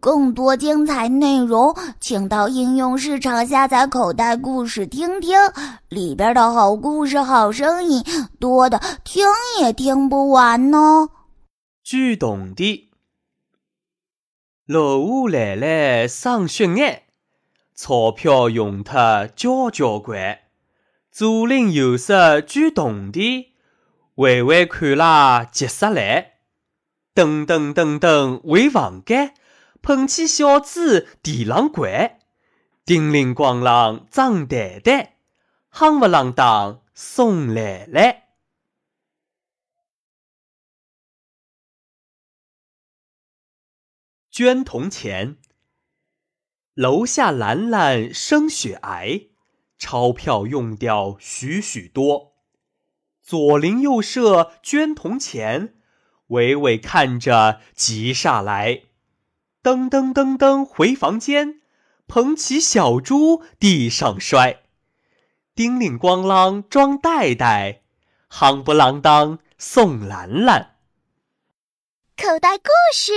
更多精彩内容，请到应用市场下载口袋故事听听，里边的好故事、好声音多的听也听不完呢。举动的，落雨来来赏雪眼，钞票用特交交关，左邻右舍举动的，微微看啦急死来。噔噔噔噔，回房间，捧起小猪地上柜，叮铃咣啷张袋袋，夯不啷当送来来。捐铜钱，楼下兰兰生血癌，钞票用掉许许多，左邻右舍捐铜钱。伟伟看着急煞来，噔噔噔噔回房间，捧起小猪地上摔，叮铃咣啷装袋袋，夯不啷当送兰兰。口袋故事。